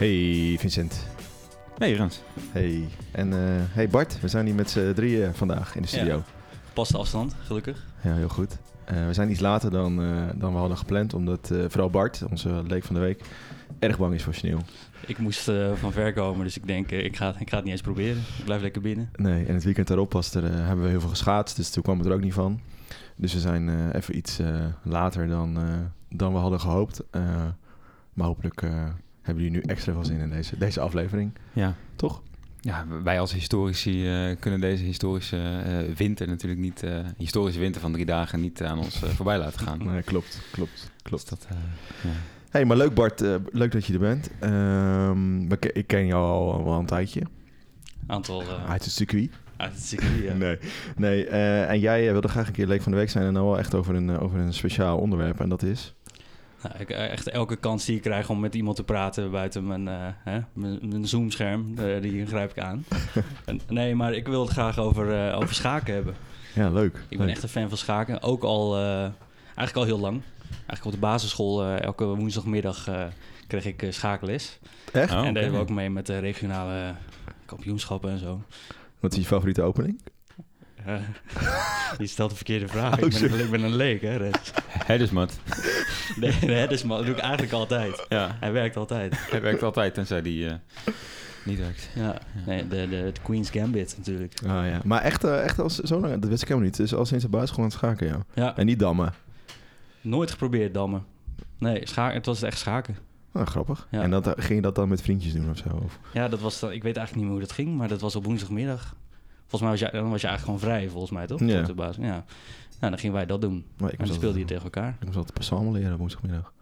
Hey Vincent. Hey Rens. Hey. En eh, hey Bart, we zijn hier met z'n drieën vandaag in de studio. Ja, Paste afstand, gelukkig. Ja, heel goed. Uh, we zijn iets later dan, uh, dan we hadden gepland, omdat uh, vooral Bart, onze leek van de week, erg bang is voor sneeuw. Ik moest van ver komen, dus ik denk, ik, ga, ik ga het niet eens proberen. Ik blijf lekker binnen. Nee, en het weekend daarop was er, hebben we heel veel geschaatst, dus toen kwam het er ook niet van. Dus we zijn even iets later dan, dan we hadden gehoopt. maar hopelijk hebben jullie nu extra veel zin in deze, deze aflevering. Ja. Toch? Ja, wij als historici uh, kunnen deze historische uh, winter natuurlijk niet, uh, historische winter van drie dagen niet aan ons voorbij laten gaan. Nee, klopt, klopt, klopt. Dus dat, ja. hey, maar leuk Bart, leuk dat je er bent. Um, ik ken jou al wel een tijdje. Aantal... Uit het circuit. Uit het circuit, ja. Nee, nee en jij wilde graag een keer leek van de week zijn en nou wel echt over een, over een speciaal onderwerp en dat is... Nou, ik, eh, echt elke kans die ik krijg om met iemand te praten buiten mijn, uh, hè, mijn, mijn Zoom-scherm, uh, die grijp ik aan. en, nee, maar ik wil het graag over, uh, over schaken hebben. Ja, leuk. Ik ben echt een fan van schaken. Ook al, eigenlijk al heel lang. Eigenlijk op de basisschool, elke woensdagmiddag kreeg ik schaakles. Echt? Oh, en deden we ook mee met de regionale kampioenschappen en zo. Wat is je favoriete opening? Uh, je stelt de verkeerde vraag. Oh, ik, ben, ik, ben, een leek, hè, Rens? Hedesmat. Nee, doe ik eigenlijk altijd. Ja. Hij werkt altijd. Hij werkt altijd, tenzij die uh, niet werkt. Ja, nee, de, de, de, Queen's Gambit natuurlijk. Ah ja, maar echt, uh, echt als zo lang, dat wist ik helemaal niet. Dus al sinds de basisschool aan het schaken, ja. ja. En niet dammen? Nooit geprobeerd dammen. Nee, schaken, het was echt schaken. Ah, grappig. Ja. En dat, ging je dat dan met vriendjes doen of zo? Of? Ja, dat was, ik weet eigenlijk niet meer hoe dat ging, maar dat was op woensdagmiddag. Volgens mij was je, dan was je eigenlijk gewoon vrij, volgens mij, toch? Ja. De baas. ja. Nou, dan gingen wij dat doen. Maar ik en dan speelde je tegen elkaar. Ik moest altijd psalmen leren woensdagmiddag.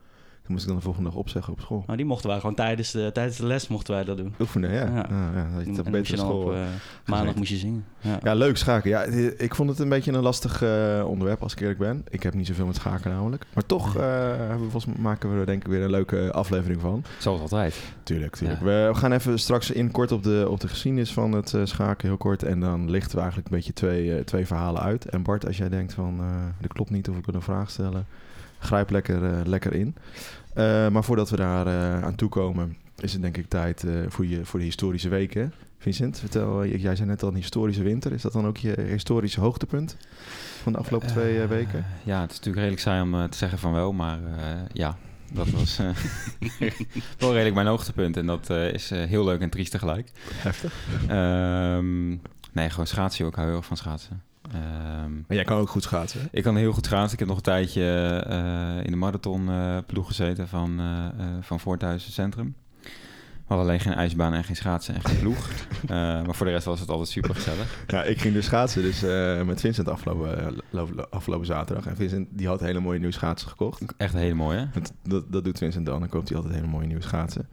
Moest ik dan de volgende dag opzeggen op school. Nou, die mochten wij gewoon tijdens de, tijdens de les mochten wij dat doen. Oefenen, ja. ja. Ah, ja dat je beter school. Op, uh, maandag moest je zingen. Ja. ja. leuk schaken. Ja, ik vond het een beetje een lastig uh, onderwerp als ik eerlijk ben. Ik heb niet zoveel met schaken namelijk. Maar toch uh, hebben we, maken we er denk ik weer een leuke aflevering van. Zoals altijd. Tuurlijk, tuurlijk. We gaan even straks in kort op de, op de geschiedenis van het schaken, heel kort. En dan lichten we eigenlijk een beetje twee, twee verhalen uit. En Bart, als jij denkt van, dit klopt niet of ik wil een vraag stellen... Grijp lekker, lekker in. Uh, maar voordat we daar uh, aan toe komen, is het denk ik tijd voor, je, voor de historische weken. Vincent, vertel, jij zei net al een historische winter. Is dat dan ook je historische hoogtepunt van de afgelopen twee weken? Ja, het is natuurlijk redelijk saai om te zeggen van wel, maar ja, dat was wel redelijk mijn hoogtepunt. En dat is heel leuk en triest tegelijk. Heftig. Um, nee, gewoon schaatsen. Ik hou heel erg van schaatsen. Um, maar jij kan ook goed schaatsen? Hè? Ik kan heel goed schaatsen. Ik heb nog een tijdje uh, in de marathonploeg uh, gezeten van, uh, van Voorthuizen Centrum. We hadden alleen geen ijsbaan en geen schaatsen en geen ploeg. maar voor de rest was het altijd super gezellig. Ja, ik ging dus schaatsen dus, met Vincent afgelopen, afgelopen zaterdag. En Vincent die had hele mooie nieuwe schaatsen gekocht. Echt hele mooie. Dat, dat, dat doet Vincent dan. Dan koopt hij altijd hele mooie nieuwe schaatsen.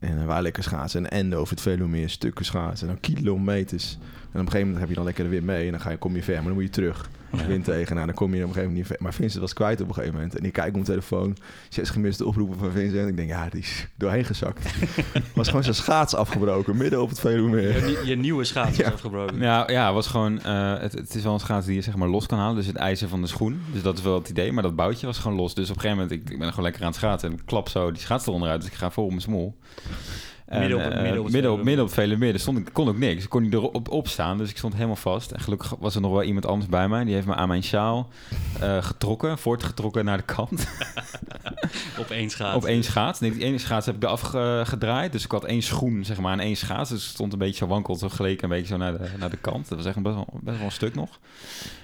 En uh, waar lekker schaatsen. En ende over het Veluwemeer, stukken schaatsen. En dan kilometers. En op een gegeven moment heb je dan lekker er weer mee. En dan ga je, kom je ver. Maar dan moet je terug. Als wind tegen. Nou, dan kom je op een gegeven moment niet. Maar Vincent was kwijt op een gegeven moment. En ik kijk op mijn telefoon. Zes gemiste oproepen van Vincent. En ik denk, ja, die is doorheen gezakt. was gewoon zijn schaats afgebroken. Midden op het Veluwemeer. Je, je nieuwe schaats ja. was afgebroken. Ja, ja was gewoon, uh, het, het, is wel een schaats die je zeg maar los kan halen. Dus het ijzer van de schoen. Dus dat is wel het idee. Maar dat boutje was gewoon los. Dus op een gegeven moment, ik, ik ben gewoon lekker aan het schaatsen. En ik klap zo die schaats eronder uit. Dus ik ga vol op mijn smol. Midden op, en, midden op, midden op, midden op vele meer. Er stond, ik kon ook niks. Ik kon niet erop op staan, dus ik stond helemaal vast. En gelukkig was er nog wel iemand anders bij mij. Die heeft me aan mijn sjaal uh, getrokken, voortgetrokken naar de kant. op één schaats. Op één schaats. Nee, die ene schaats heb ik eraf gedraaid. Dus ik had één schoen, zeg maar, en één schaats. Dus het stond een beetje zo wankel, zo geleken een beetje zo naar de, naar de kant. Dat was echt best wel, best wel een stuk nog.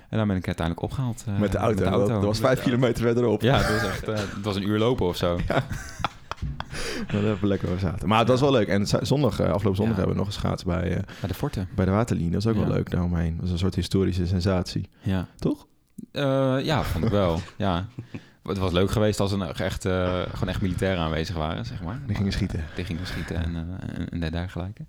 En dan ben ik uiteindelijk opgehaald. Uh, met de auto. Met de auto. Dat, dat was vijf kilometer verderop. Ja, dat was echt, uh, het was een uur lopen of zo. Ja. dat hebben we lekker zaten. Maar het was wel leuk. En zondag, uh, afgelopen zondag hebben we nog geschaatst bij, uh, bij de Forten. Bij de Waterlinie. Dat is ook wel leuk daaromheen. Dat was een soort historische sensatie. Ja. Toch? Uh, ja, vond ik wel. ja. Het was leuk geweest als er echt, gewoon echt militairen aanwezig waren, zeg maar. Die gingen schieten. Die gingen schieten en, en, en dergelijke.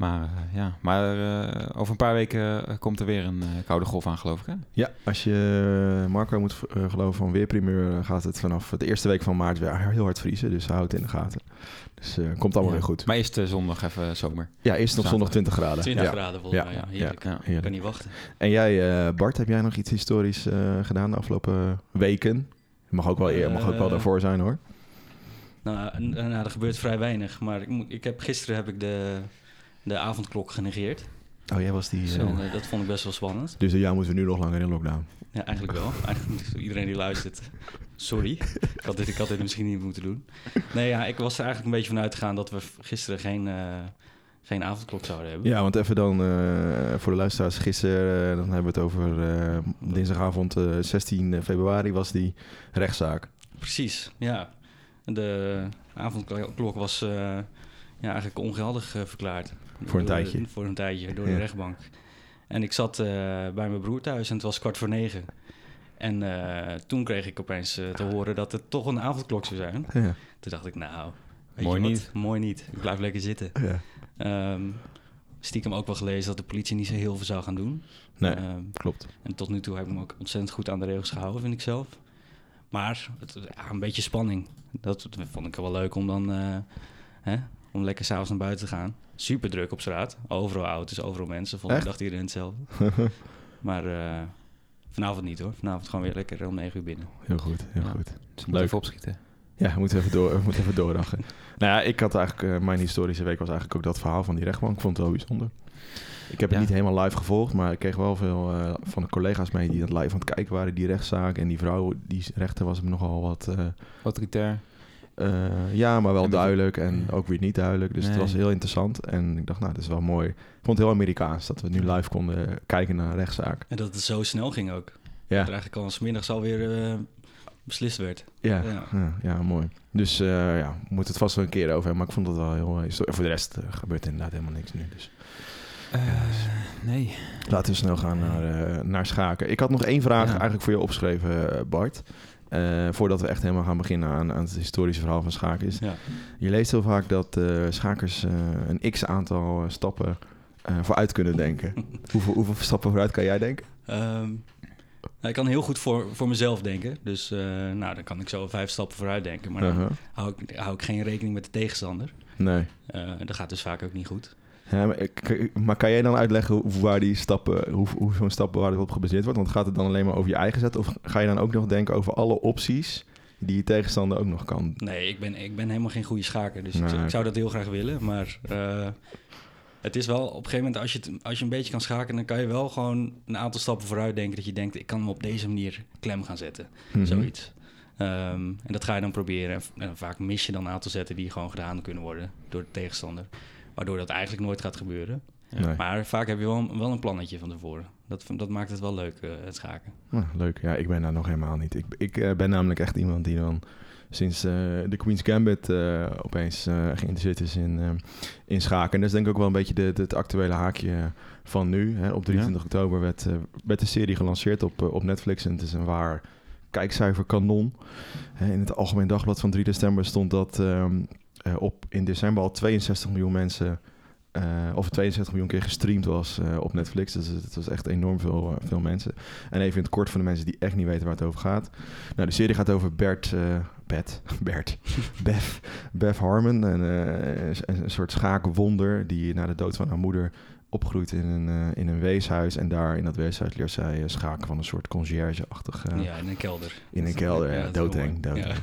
Maar uh, ja, maar uh, over een paar weken komt er weer een uh, koude golf aan, geloof ik. Hè? Ja, als je Marco moet geloven van Weerprimeur, gaat het vanaf de eerste week van maart weer heel hard vriezen. Dus houd het in de gaten. Dus komt allemaal ja. weer goed. Maar eerst zondag even zomer? Ja, eerst nog zondag 20 graden. 20 ja. graden volgens mij, ja. Heerlijk. Ja, Ik kan niet wachten. En jij, Bart, heb jij nog iets historisch gedaan de afgelopen weken? Mag ook wel, eer, mag ook wel daarvoor zijn hoor. Nou, nou, er gebeurt vrij weinig. Maar ik, moet, ik heb, gisteren heb ik de, de avondklok genegeerd. Oh, jij was die... eh, En, eh, dat vond ik best wel spannend. dus door jou moeten we nu nog langer in lockdown. Ja, eigenlijk wel. Eigenlijk iedereen die luistert. Sorry. Ik had, dit, ik had dit misschien niet moeten doen. Nee, ja, ik was er eigenlijk een beetje van uitgegaan dat we gisteren geen, eh, geen avondklok zouden hebben. Ja, want even dan eh, voor de luisteraars. Gisteren, eh, dan hebben we het over eh, dinsdagavond eh, 16 februari was die rechtszaak. Precies, ja. De avondklok was eh, ja, eigenlijk ongeldig eh, verklaard. Voor een tijdje. Voor een tijdje, door Ja. de rechtbank. En ik zat eh, bij mijn broer thuis en het was kwart voor negen. En eh, toen kreeg ik opeens eh, te horen dat het toch een avondklok zou zijn. Ja. Toen dacht ik, nou, weet Mooi niet. Mooi niet. Ik blijf lekker zitten. Ja. Ehm, stiekem ook wel gelezen dat de politie niet zo heel veel zou gaan doen. Nee, Ehm, klopt. en tot nu toe heb ik me ook ontzettend goed aan de regels gehouden, vind ik zelf. Maar het, ja, een beetje spanning. Dat vond ik wel leuk om dan hè, om lekker s'avonds naar buiten te gaan. Super druk op straat. Overal auto's, overal mensen. Volgens dacht iedereen hetzelfde. maar eh, vanavond niet hoor. Vanavond gewoon weer lekker om 9 uur binnen. Heel goed, heel Ja. goed. Dus Leuk. even opschieten. Ja, we moeten even, door, we moeten even doorrachen. nou ja, ik had eigenlijk... eh, mijn historische week was eigenlijk ook dat verhaal van die rechtbank. Ik vond het wel bijzonder. Ik heb het niet helemaal live gevolgd, maar ik kreeg wel veel eh, van de collega's mee die dat live aan het kijken waren, die rechtszaak. En die vrouw, die rechter was hem nogal wat... eh, Autoritair. Eh, ja, maar wel En duidelijk en ook weer niet duidelijk. Dus het was heel interessant. En ik dacht, nou, dat is wel mooi. Ik vond het heel Amerikaans dat we nu live konden kijken naar een rechtszaak. En dat het zo snel ging ook. Dat Ja, er eigenlijk al 's middags alweer eh beslist werd. ja, Ja. ja. ja, mooi. Dus eh, ja, we moeten het vast wel een keer over hebben. Maar ik vond het wel heel... histo- Voor de rest gebeurt inderdaad helemaal niks nu. Dus Eh, nee. laten we snel gaan naar, naar schaken. Ik had nog één vraag Ja. eigenlijk voor je opgeschreven, Bart. Eh, voordat we echt helemaal gaan beginnen aan, aan het historische verhaal van schaken. Is, Ja. Je leest heel vaak dat eh, schakers eh, een x-aantal eh, stappen vooruit kunnen denken. hoeveel, hoeveel stappen vooruit kan jij denken? Ehm, nou, ik kan heel goed voor, voor mezelf denken. Dus nou, dan kan ik zo vijf stappen vooruit denken. Maar dan Uh-huh. hou, ik, hou ik geen rekening met de tegenstander. Nee. Dat gaat dus vaak ook niet goed. Ja, maar, kan jij dan uitleggen hoe, waar die stappen, hoe, hoe zo'n stap waar het op gebaseerd wordt? Want gaat het dan alleen maar over je eigen zet? Of ga je dan ook nog denken over alle opties die je tegenstander ook nog kan? Nee, ik ben, ik ben helemaal geen goede schaker. Dus ik, Nee. ik zou dat heel graag willen. Maar eh, het is wel op een gegeven moment, als je, het, als je een beetje kan schaken, dan kan je wel gewoon een aantal stappen vooruit denken. Dat je denkt, ik kan hem op deze manier klem gaan zetten. Mhm. Zoiets. Ehm, en dat ga je dan proberen. En vaak mis je dan een aantal zetten die gewoon gedaan kunnen worden door de tegenstander. Waardoor dat eigenlijk nooit gaat gebeuren. Nee. Maar vaak heb je wel, een- wel een plannetje van tevoren. Dat, dat maakt het wel leuk, eh, het schaken. Nou, leuk. Ja, ik ben daar nog helemaal niet. Ik, ik eh, ben namelijk echt iemand die dan sinds eh, de Queen's Gambit eh, opeens eh, geïnteresseerd is in, in schaken. En dat is denk ik ook wel een beetje de, de- het actuele haakje van nu. Hè. Op 23 oktober werd, eh, werd de serie gelanceerd op, op Netflix. En het is een waar kijkcijferkanon. Hè, in het Algemeen Dagblad van 3 december stond dat ehm, eh, op in december al 62 miljoen mensen... eh, of 62 miljoen keer gestreamd was eh, op Netflix. Dus het was echt enorm veel, veel mensen. En even in het kort voor de mensen die echt niet weten waar het over gaat. Nou, de serie gaat over Bert, eh Bert, Bert, Bev, Bev Harmon. En, een, een soort schaakwonder die na de dood van haar moeder opgroeit in een, eh, in een weeshuis. En daar in dat weeshuis leert zij eh, schaken van een soort conciërge-achtig... Ja, in een kelder. in een kelder, ja, doodeng. Ja.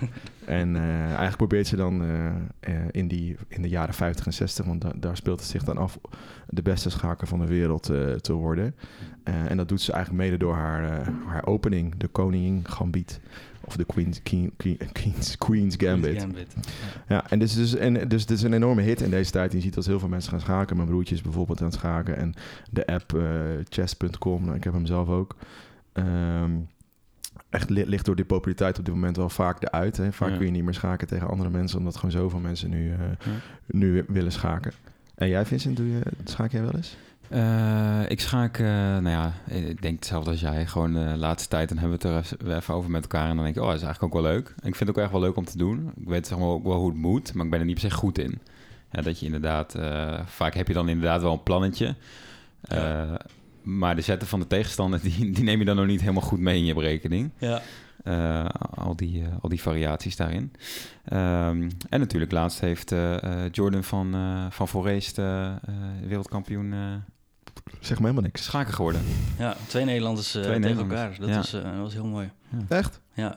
En eh, eigenlijk probeert ze dan in, die, in de jaren 50 en 60, want da- daar speelt het zich dan af, de beste schaker van de wereld eh, te worden. Eh, en dat doet ze eigenlijk mede door haar, eh, haar opening, de Koningin Gambit. Of de Queen's, King, Queen- Queen's, Queen's Gambit. Gambit. Ja. Ja, en, dus, dus, en dus dit is een enorme hit in deze tijd. Je ziet dat heel veel mensen gaan schaken. Mijn broertje is bijvoorbeeld aan het schaken. En de app chess.com, nou, ik heb hem zelf ook. Ehm, echt li- ligt door die populariteit op dit moment wel vaak eruit. Hè. Vaak Ja. kun je niet meer schaken tegen andere mensen... omdat gewoon zoveel mensen nu, Ja. nu wi- willen schaken. En jij, Vincent, doe je, schaak jij wel eens? Eh, ik schaak, eh, nou ja, ik denk hetzelfde als jij. Gewoon de laatste tijd, dan hebben we het er even- even over met elkaar. En dan denk ik, oh, dat is eigenlijk ook wel leuk. En ik vind het ook echt wel leuk om te doen. Ik weet zeg maar ook wel hoe het moet, maar ik ben er niet per se goed in. Ja, dat je inderdaad, eh, vaak heb je dan inderdaad wel een plannetje. Eh, Maar de zetten van de tegenstander, die, die neem je dan nog niet helemaal goed mee in je berekening. Ja. Eh, al, die, eh, al die variaties daarin. Ehm, en natuurlijk, laatst heeft eh, eh, Jordan van, eh van Forest wereldkampioen eh, Zeg me helemaal niks. schaken geworden. ja, twee Nederlanders eh, Twee tegen Nederlanders, elkaar. Dat, ja. was, eh, dat was heel mooi. Echt? Ja.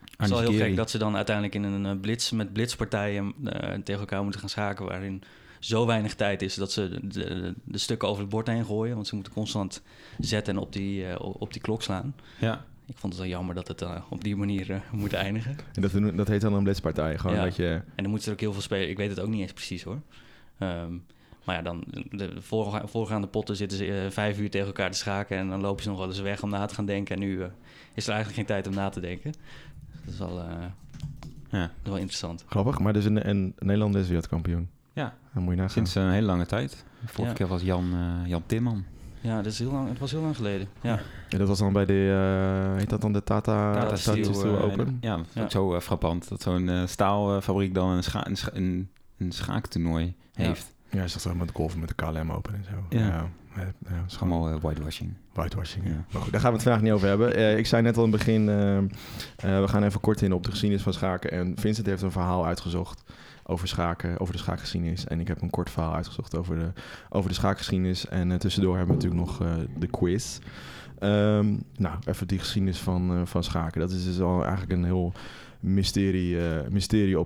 Het is wel heel gek dat ze dan uiteindelijk in een eh, blitz met blitzpartijen eh, tegen elkaar moeten gaan schaken, waarin zo weinig tijd is dat ze de, de, de stukken over het bord heen gooien. Want ze moeten constant zetten en op die, eh, op die klok slaan. Ja, Ik vond het wel jammer dat het eh, op die manier eh, moet eindigen. En dat, dat heet dan een blitzpartij. Gewoon Ja. dat je... En dan moeten er ook heel veel spelen. Ik weet het ook niet eens precies hoor. Ehm, maar ja, dan de de voorga- voorgaande potten zitten ze eh, vijf uur tegen elkaar te schaken. En dan lopen ze nog wel eens weg om na te gaan denken. En nu is er eigenlijk geen tijd om na te denken. Dat is wel, eh, ja. dat is wel interessant. Grappig, maar dus een, een Nederland is wereldkampioen. ja. Dan moet je nagaan. sinds een hele lange tijd. Vorige Ja. keer was Jan, eh, Jan Timman. Ja, dat is heel lang, het was heel lang geleden. Ja, En dat was dan bij de, eh, heet dat dan de Tata, Tata Tata Steel, Steel eh, Open? Ja, dat is Ja. ook zo eh, frappant. Dat zo'n staalfabriek dan een, scha een, scha- een, een schaaktoernooi Ja. heeft. Ja, is dat zo met golfen met de KLM Open en zo. Ja. ja, ja, ja, Het is allemaal whitewashing. Whitewashing, ja. Ja. Maar goed, daar gaan we het vandaag niet over hebben. Eh, ik zei net al in het begin, we gaan even kort in op de geschiedenis van schaken. En Vincent heeft een verhaal uitgezocht over schaken, over de schaakgeschiedenis. En ik heb een kort verhaal uitgezocht over de, over de schaakgeschiedenis. En eh, tussendoor hebben we natuurlijk nog eh, de quiz. Ehm, nou, even die geschiedenis van, eh, van schaken. Dat is dus al eigenlijk een heel mysterie, mysterie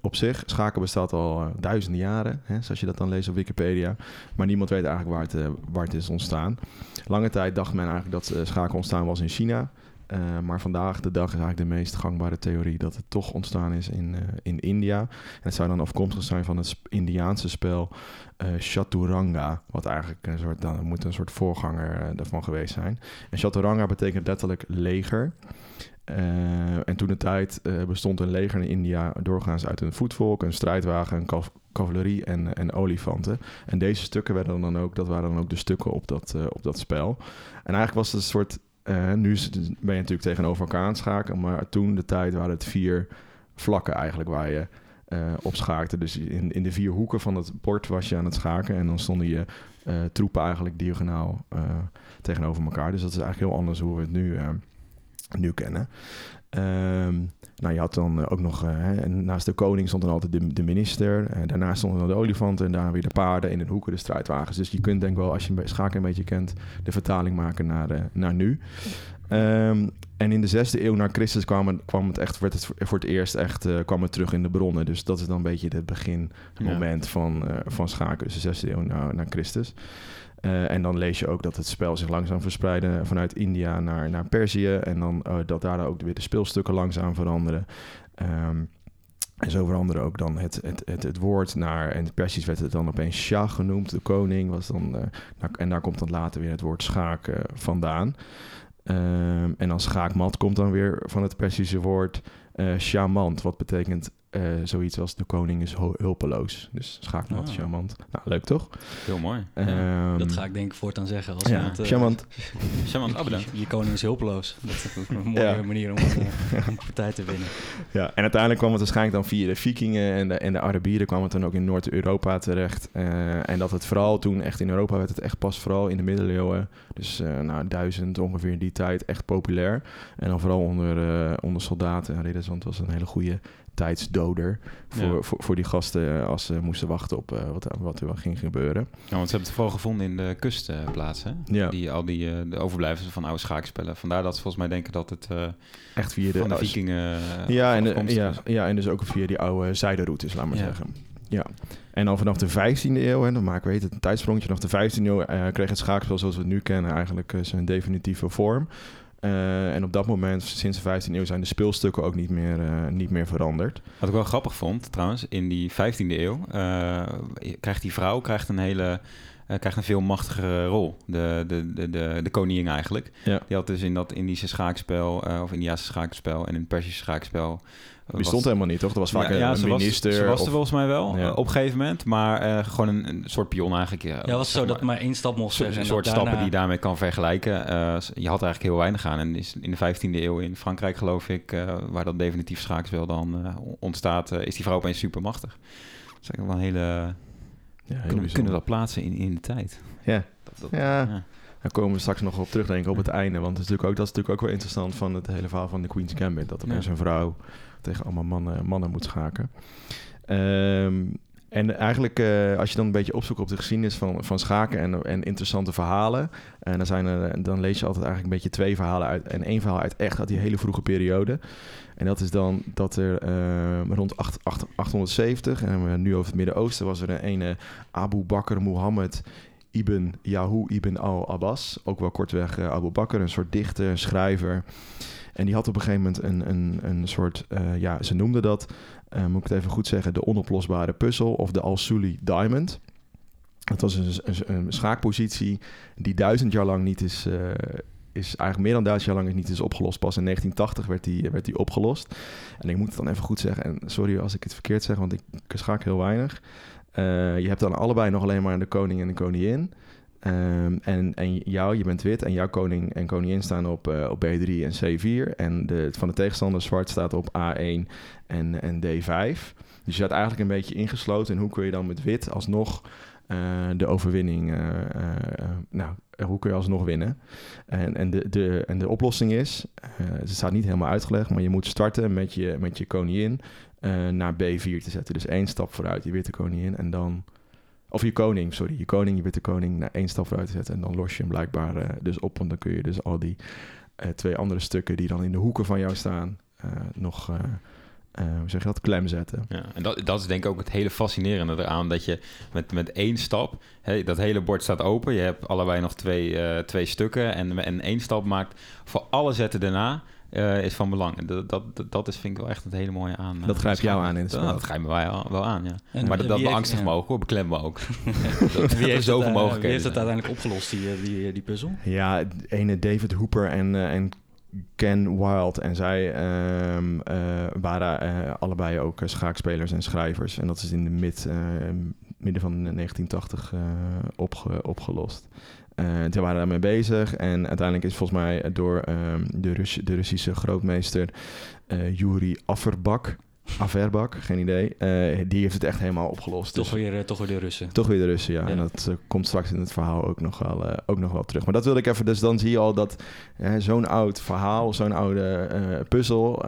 op, zich. Schaken bestaat al duizenden jaren, hè, zoals je dat dan leest op Wikipedia. Maar niemand weet eigenlijk waar het, waar het is ontstaan. Lange tijd dacht men eigenlijk dat schaken ontstaan was in China. Eh, maar vandaag de dag is eigenlijk de meest gangbare theorie dat het toch ontstaan is in, eh, in India. En het zou dan afkomstig zijn van het Indiaanse spel eh Chaturanga. Wat eigenlijk een soort, dan moet een soort voorganger daarvan geweest zijn. En Chaturanga betekent letterlijk leger. En toen de tijd bestond een leger in India doorgaans uit een voetvolk, een strijdwagen, een cavalerie en, en olifanten. En deze stukken werden dan ook, dat waren dan ook de stukken op dat, op dat spel. En eigenlijk was het een soort, eh, nu ben je natuurlijk tegenover elkaar aan het schaken, maar toen de tijd waren het vier vlakken eigenlijk waar je eh, op schaakte. Dus in, in de vier hoeken van het bord was je aan het schaken en dan stonden je eh, troepen eigenlijk diagonaal tegenover elkaar. Dus dat is eigenlijk heel anders hoe we het nu, nu kennen. Ehm, nou, je had dan eh, ook nog, eh, hè, naast de koning stond dan altijd de, de minister. En daarnaast stonden dan de olifanten en daarna weer de paarden. En in de hoeken de strijdwagens. Dus je kunt denk wel, als je schaken een beetje kent, de vertaling maken naar, eh, naar nu. Ehm, en in de zesde eeuw na Christus kwam het, kwam het echt, werd het voor- het eerst echt eh, kwam het terug in de bronnen. Dus dat is dan een beetje het beginmoment van, eh, van schaken. Dus de zesde eeuw na, na Christus. Eh, en dan lees je ook dat het spel zich langzaam verspreidde vanuit India naar, naar Perzië. En dan eh, dat daar ook weer de speelstukken langzaam veranderen. Ehm, en zo veranderde ook dan het, het, het, het woord naar... En het Persisch werd het dan opeens Shah genoemd. De koning was dan... eh, en daar komt dan later weer het woord schaak vandaan. Ehm, en dan schaakmat komt dan weer van het Persische woord eh shamant. Wat betekent eh, zoiets als de koning is hu- hulpeloos. Dus schaakmat, Ah. shamant. Nou, leuk toch? Heel mooi. Ehm, dat ga ik denk ik voortaan zeggen. Als ja, iemand, eh, shamant. Shaman, oh, bedankt. je, koning is hulpeloos. Dat is een mooie Ja. manier om een een partij te winnen. Ja, en uiteindelijk kwam het waarschijnlijk dan via de vikingen en de, en de Arabieren kwam het dan ook in Noord-Europa terecht. En dat het vooral toen echt in Europa werd het echt pas vooral in de middeleeuwen, dus nou duizend ongeveer die tijd, echt populair. En dan vooral onder, onder soldaten en ridders, want het was een hele goede tijdsdoder voor, Ja. voor, voor die gasten eh, als ze moesten wachten op eh, wat, wat er wel ging gebeuren. Ja, want ze hebben het vooral gevonden in de kustplaatsen. Ja. Die, al die eh, de overblijfselen van oude schaakspellen. Vandaar dat ze volgens mij denken dat het Echt via de, van de vikingen Ja en, de- ja, is. ja, en dus ook via die oude zijderoutes, laat maar Ja. zeggen. Ja. En dan vanaf de 15e eeuw, hè, dan maken we het een tijdsprongetje, vanaf de 15e eeuw kreeg het schaakspel zoals we het nu kennen eigenlijk zijn definitieve vorm. Eh, en op dat moment, sinds de 15e eeuw, zijn de speelstukken ook niet meer, eh, niet meer veranderd. Wat ik wel grappig vond, trouwens, in die 15e eeuw eh, krijgt die vrouw krijgt een hele krijgt een veel machtigere rol. De, de, de, de, de koningin eigenlijk. Ja. Die had dus in dat Indische schaakspel, eh, of Indiase schaakspel en in het Persische schaakspel. eh, Die stond helemaal niet, toch? Dat was vaak ja, een, ja, een ze was, minister. ze was of- er volgens mij wel Ja. eh, op een gegeven moment, maar eh, gewoon een, een soort pion eigenlijk. Ja, Ja, was zo dat maar één stap mocht Een zeggen. soort, stappen die je daarmee kan vergelijken. Eh, je had er eigenlijk heel weinig aan. En is in de 15e eeuw in Frankrijk, geloof ik, eh, waar dat definitief schaakspel dan eh, ontstaat, eh, is die vrouw opeens supermachtig. Dat is eigenlijk wel een hele. Ja, kunnen, we, kunnen we bijzonder. dat plaatsen in, in de tijd? Ja. Dat, dat- Ja. ja. Daar komen we straks nog op terug, denk ik, op het einde. Want dat is natuurlijk ook, dat is natuurlijk ook wel interessant van het hele verhaal van de Queen's Gambit. Dat opeens Ja. een vrouw tegen allemaal mannen, mannen moet schaken. Ehm, En eigenlijk, eh, als je dan een beetje opzoekt op de geschiedenis van, van schaken en, en interessante verhalen, en dan, zijn er, dan lees je altijd eigenlijk een beetje twee verhalen uit. En één verhaal uit echt uit die hele vroege periode. En dat is dan dat er eh, rond 8, 8, 870, en we nu over het Midden-Oosten, was er een ene Abu Bakr Muhammad ibn Yahoo ibn al-Abbas. Ook wel kortweg uh, Abu Bakr, een soort dichter, schrijver. En die had op een gegeven moment een, een, een soort, ja, ze noemden dat, moet ik het even goed zeggen, de onoplosbare puzzel of de Al-Suli Diamond. Dat was een, een, een, schaakpositie die duizend jaar lang niet is, is eigenlijk meer dan duizend jaar lang is niet is opgelost. Pas in 1980 werd die, werd die opgelost. En ik moet het dan even goed zeggen. En sorry als ik het verkeerd zeg, want ik schaak heel weinig. Uh, je hebt dan allebei nog alleen maar de koning en de koningin. Um, en, en jou, je bent wit en jouw koning en koningin staan op, uh, op B3 en C4. En de, van de tegenstander zwart staat op A1 en, en D5. Dus je zat eigenlijk een beetje ingesloten. En hoe kun je dan met wit alsnog uh, de overwinning... Nou, hoe kun je alsnog winnen? En, en, de, de, en de oplossing is... het staat niet helemaal uitgelegd, maar je moet starten met je, met je koningin... naar B4 te zetten. Dus één stap vooruit, je witte koningin. En dan... Of je koning, sorry. Je koning, je witte koning naar één stap vooruit te zetten. En dan los je hem blijkbaar uh, dus op. Want dan kun je dus al die uh, twee andere stukken die dan in de hoeken van jou staan... Uh, nog, hoe zeg je dat, klem zetten. Ja, en dat, dat is denk ik ook het hele fascinerende eraan. Dat je met, met één stap, hey, dat hele bord staat open. Je hebt allebei nog twee, twee stukken. En, en één stap maakt voor alle zetten daarna... Uh, is van belang. Dat, dat, dat is, vind ik wel echt een hele mooie aan. Dat grijpt jou aan in het spel. Dat, dat grijpt me wel, wel aan, ja. En maar dat, dat beangstigt me ook, hoor. Beklem me ook. dat, wie heeft zoveel het, mogelijkheden. Wie heeft het uiteindelijk opgelost, die, die, die puzzel? Ja, ene David Hooper en, uh, en Ken Wild. En zij um, uh, waren uh, allebei ook schaakspelers en schrijvers. En dat is in de mid, midden van 1980 opge, opgelost. Uh, toen waren daarmee bezig en uiteindelijk is volgens mij door um, de, de, Russische grootmeester uh, Yuri Averbak, Averbak, geen idee, uh, die heeft het echt helemaal opgelost. Toch, dus, weer, toch weer de Russen. Toch weer de Russen, ja. ja. En dat komt straks in het verhaal ook nog, wel, ook nog wel terug. Maar dat wilde ik even, dus dan zie je al dat zo'n oud verhaal, zo'n oude puzzel,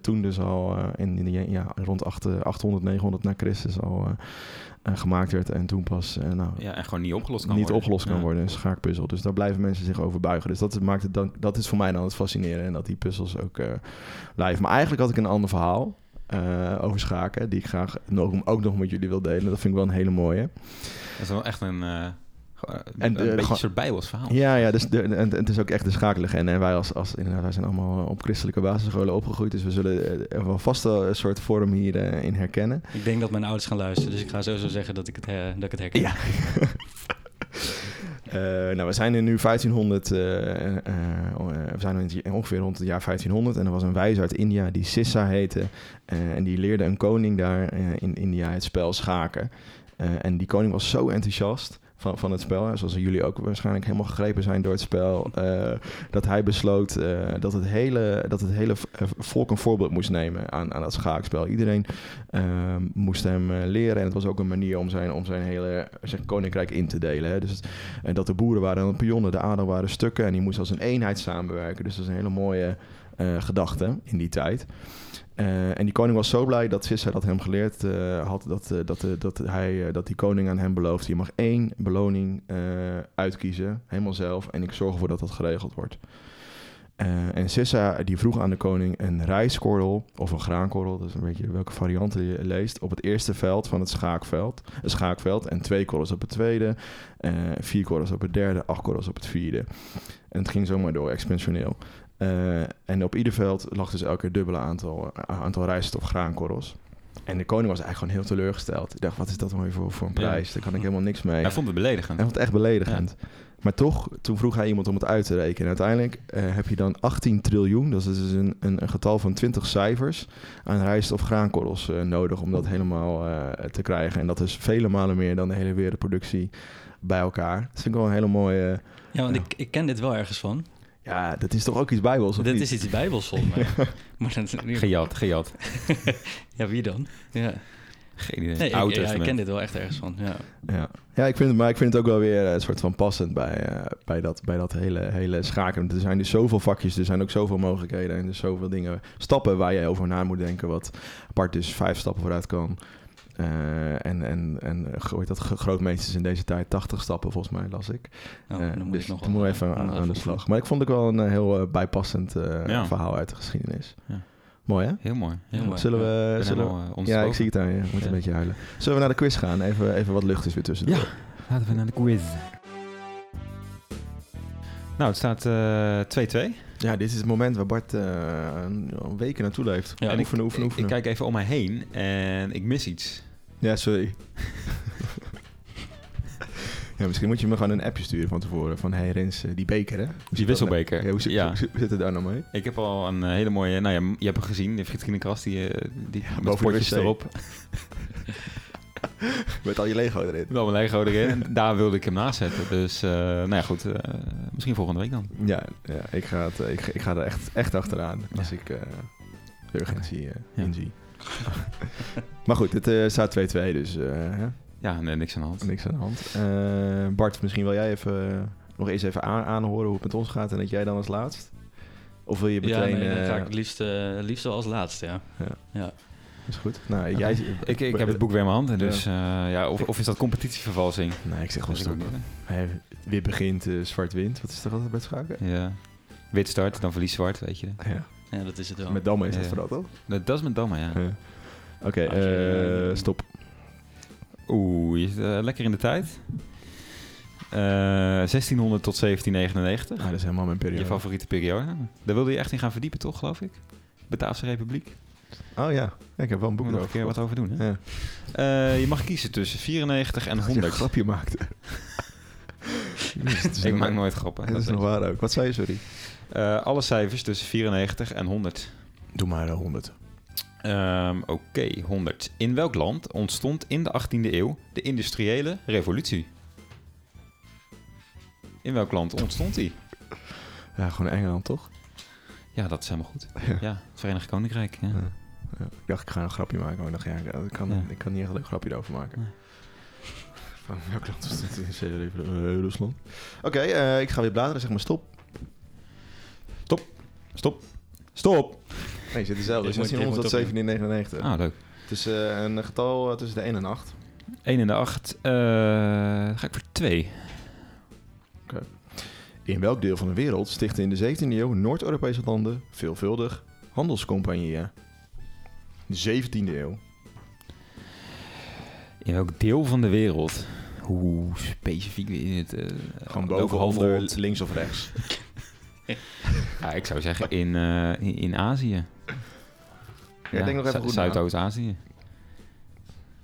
toen dus al in, in ja, rond 800, 900 na Christus al uh, gemaakt werd en toen pas uh, nou, ja, en gewoon niet opgelost kan niet worden. opgelost kan ja. worden, een schaakpuzzel. Dus daar blijven mensen zich over buigen. Dus dat maakt het dan, dat is voor mij dan het fascinerende en dat die puzzels ook uh, blijven. Maar eigenlijk had ik een ander verhaal over schaken die ik graag nog, ook nog met jullie wil delen. Dat vind ik wel een hele mooie. Dat is wel echt een en, een beetje een soort bijbels verhaal. Ja, ja dus de, en, het is ook echt de schakellegende. En wij, als, als, inderdaad, wij zijn allemaal op christelijke basisscholen opgegroeid. Dus we zullen er wel vast een soort vorm hierin uh, herkennen. Ik denk dat mijn ouders gaan luisteren. Dus ik ga sowieso zeggen dat ik het, dat ik het herken. Ja. Uh, nou, we zijn er nu 1500, uh, uh, we zijn ongeveer rond het jaar 1500 en er was een wijze uit India die Sissa heette en die leerde een koning daar in India het spel schaken. en die koning was zo enthousiast van, van het spel. Zoals jullie ook waarschijnlijk helemaal gegrepen zijn door het spel. Uh, dat hij besloot uh, dat, het hele, dat het hele volk een voorbeeld moest nemen aan, aan dat schaakspel. Iedereen uh, moest hem leren. En het was ook een manier om zijn, om zijn hele zijn koninkrijk in te delen. Hè. Dus, en dat de boeren waren dan pionnen, de adel waren stukken. En die moesten als een eenheid samenwerken. Dus dat is een hele mooie gedachte in die tijd. Uh, en die koning was zo blij dat Sissa dat hem geleerd uh, had, dat, uh, dat, dat, hij, dat die koning aan hem beloofde: je mag één beloning uitkiezen, helemaal zelf, en ik zorg ervoor dat dat geregeld wordt. en Sissa die vroeg aan de koning een rijstkorrel of een graankorrel, dus een beetje welke varianten je leest, op het eerste veld van het schaakveld, het schaakveld en twee korrels op het tweede, vier korrels op het derde, acht korrels op het vierde. En het ging zomaar door, exponentieel. Uh, en op ieder veld lag dus elke keer dubbele aantal, aantal rijst- of graankorrels. En de koning was eigenlijk gewoon heel teleurgesteld. Ik dacht, wat is dat nou voor, voor een prijs? Ja. Daar kan ik helemaal niks mee. Hij vond het beledigend. Hij vond het echt beledigend. Ja. Maar toch, toen vroeg hij iemand om het uit te rekenen. En uiteindelijk uh, heb je dan 18 triljoen, dat is dus een, een, een getal van 20 cijfers, aan rijst- of graankorrels uh, nodig om dat helemaal uh, te krijgen. En dat is vele malen meer dan de hele wereldproductie bij elkaar. Dat vind ik wel een hele mooie... Ja, want ik, ik ken dit wel ergens van. Ja, dat is toch ook iets bijbels? Dat niet? is iets bijbels volgens mij. maar dat, gejat, gejat. ja, wie dan? Ja. Geen idee. Nee, ik, ja, ik ken dit wel echt ergens van. Ja, ja. ja ik vind het, maar ik vind het ook wel weer een soort van passend bij, uh, bij, dat, bij dat hele, hele schaken. Er zijn dus zoveel vakjes, er zijn ook zoveel mogelijkheden en er zoveel dingen, stappen waar je over na moet denken. Wat apart dus vijf stappen vooruit kan. Eh, en en, en eh, hoe heet dat, grootmeesters in deze tijd 80 stappen volgens mij, las ik. Oh, Eh, dan moet dus ik nog dan moet wel- even nog aan, de slag. Maar ik vond het wel een eh, heel eh, bijpassend eh, Ja. verhaal uit de geschiedenis. Ja. Mooi hè? Heel mooi. Heel mooi. Zullen we... Ben Zullen we eh, ja, ik zie het aan je. Moet Ja. een beetje huilen. Zullen we naar de quiz gaan? Even, even wat lucht is weer tussendoor. Ja. Laten we naar de quiz. Nou, het staat eh, 2-2. Ja, dit is het moment waar Bart eh, een, een weken naartoe leeft. Ja, en ik- oefenen, oefenen, Ik, ik oefenen. kijk even om mij heen en ik mis iets. Ja, sorry. ja, misschien moet je me gewoon een appje sturen van tevoren. Van, hey Rens, eh, die beker hè? Hoe zit dat wisselbeker. nou? Ja, hoe, zit, Ja. hoe zit- het daar nou mee? Ik heb al een eh, hele mooie... Nou ja, je hebt hem gezien, de Frietkindekast, die, eh, die met boven de wc. erop. Met al je Lego erin. Wel mijn Lego erin. En daar wilde ik hem naast zetten. Dus, eh, nou ja, goed. eh, misschien volgende week dan. Ja, ja ik, ga het, ik, ga- ik ga er echt, echt achteraan als Ja. ik eh de urgentie eh, Ja. inzie. maar goed, het eh, staat 2-2, dus eh, Ja, nee, niks aan de hand. niks aan de hand. Eh, Bart, misschien wil jij even, nog eens even aan, aanhoren hoe het met ons gaat en dat jij dan als laatst? Of wil je Ja, meteen... nee, dan eh, ga ik het liefst, eh, liefst wel als laatste, ja. ja. Is goed. Nou, jij... Ik, ik heb het boek weer in mijn hand. en Ja. Dus, eh, ja, of, of is dat competitievervalsing? Nee, ik zeg gewoon stop. niet, Hey, weer begint, eh, zwart wint. Wat is toch altijd bij het schaken? Ja. Wit start, dan verlies zwart, weet je. Ja. ja, dat is het wel. Met Damme is dat vooral, toch? Dat, dat is met Damme, ja. Ja. Oké, eh, stop. Oeh, je zit eh, lekker in de tijd. Eh, 1600 tot 1799. Ah, dat is helemaal mijn periode. Je favoriete periode. Daar wilde je echt in gaan verdiepen, toch, geloof ik? Bataafse Republiek. Oh ja. ja, ik heb wel een boek nog een keer wat over doen, hè? Ja. Eh, je mag kiezen tussen 94 en Dat je een 100. grapje maakte. Ik maak nooit grappen. Dat is nog waar ook. Wat zei je, sorry? Eh, alle cijfers tussen 94 en 100. Doe maar eh, 100. Ehm, Oké, 100. In welk land ontstond in de 18e eeuw de industriële revolutie? In welk land ontstond die? Ja, gewoon Engeland, toch? Ja, dat is helemaal goed. Ja. Ja, het Verenigd Koninkrijk. Ja. Ja. Ja. Ik dacht, ik ga een grapje maken. Maar ik dacht, ja, ik kan, Ja. ik kan niet echt een leuk grapje erover maken. Nee. Van welk land is dit? Eh, Rusland. Oké, eh, ik ga weer bladeren. Zeg maar stop. Stop. Stop! Nee, zit dezelfde. Moet- 1600 tot dit moet opnieuw. 1799. Ah, leuk. Het is eh, een getal tussen de 1 en 8. 1 in de 8. eh ga ik voor 2. In welk deel van de wereld stichten in de 17e eeuw Noord-Europese landen veelvuldig handelscompagnieën? De 17e eeuw. In welk deel van de wereld? Hoe specifiek je het? eh, Gewoon boven, onder, links of rechts. Ja, ik zou zeggen in, eh, in, in Azië. Ja, ik denk nog even goed. Zuidoost-Azië.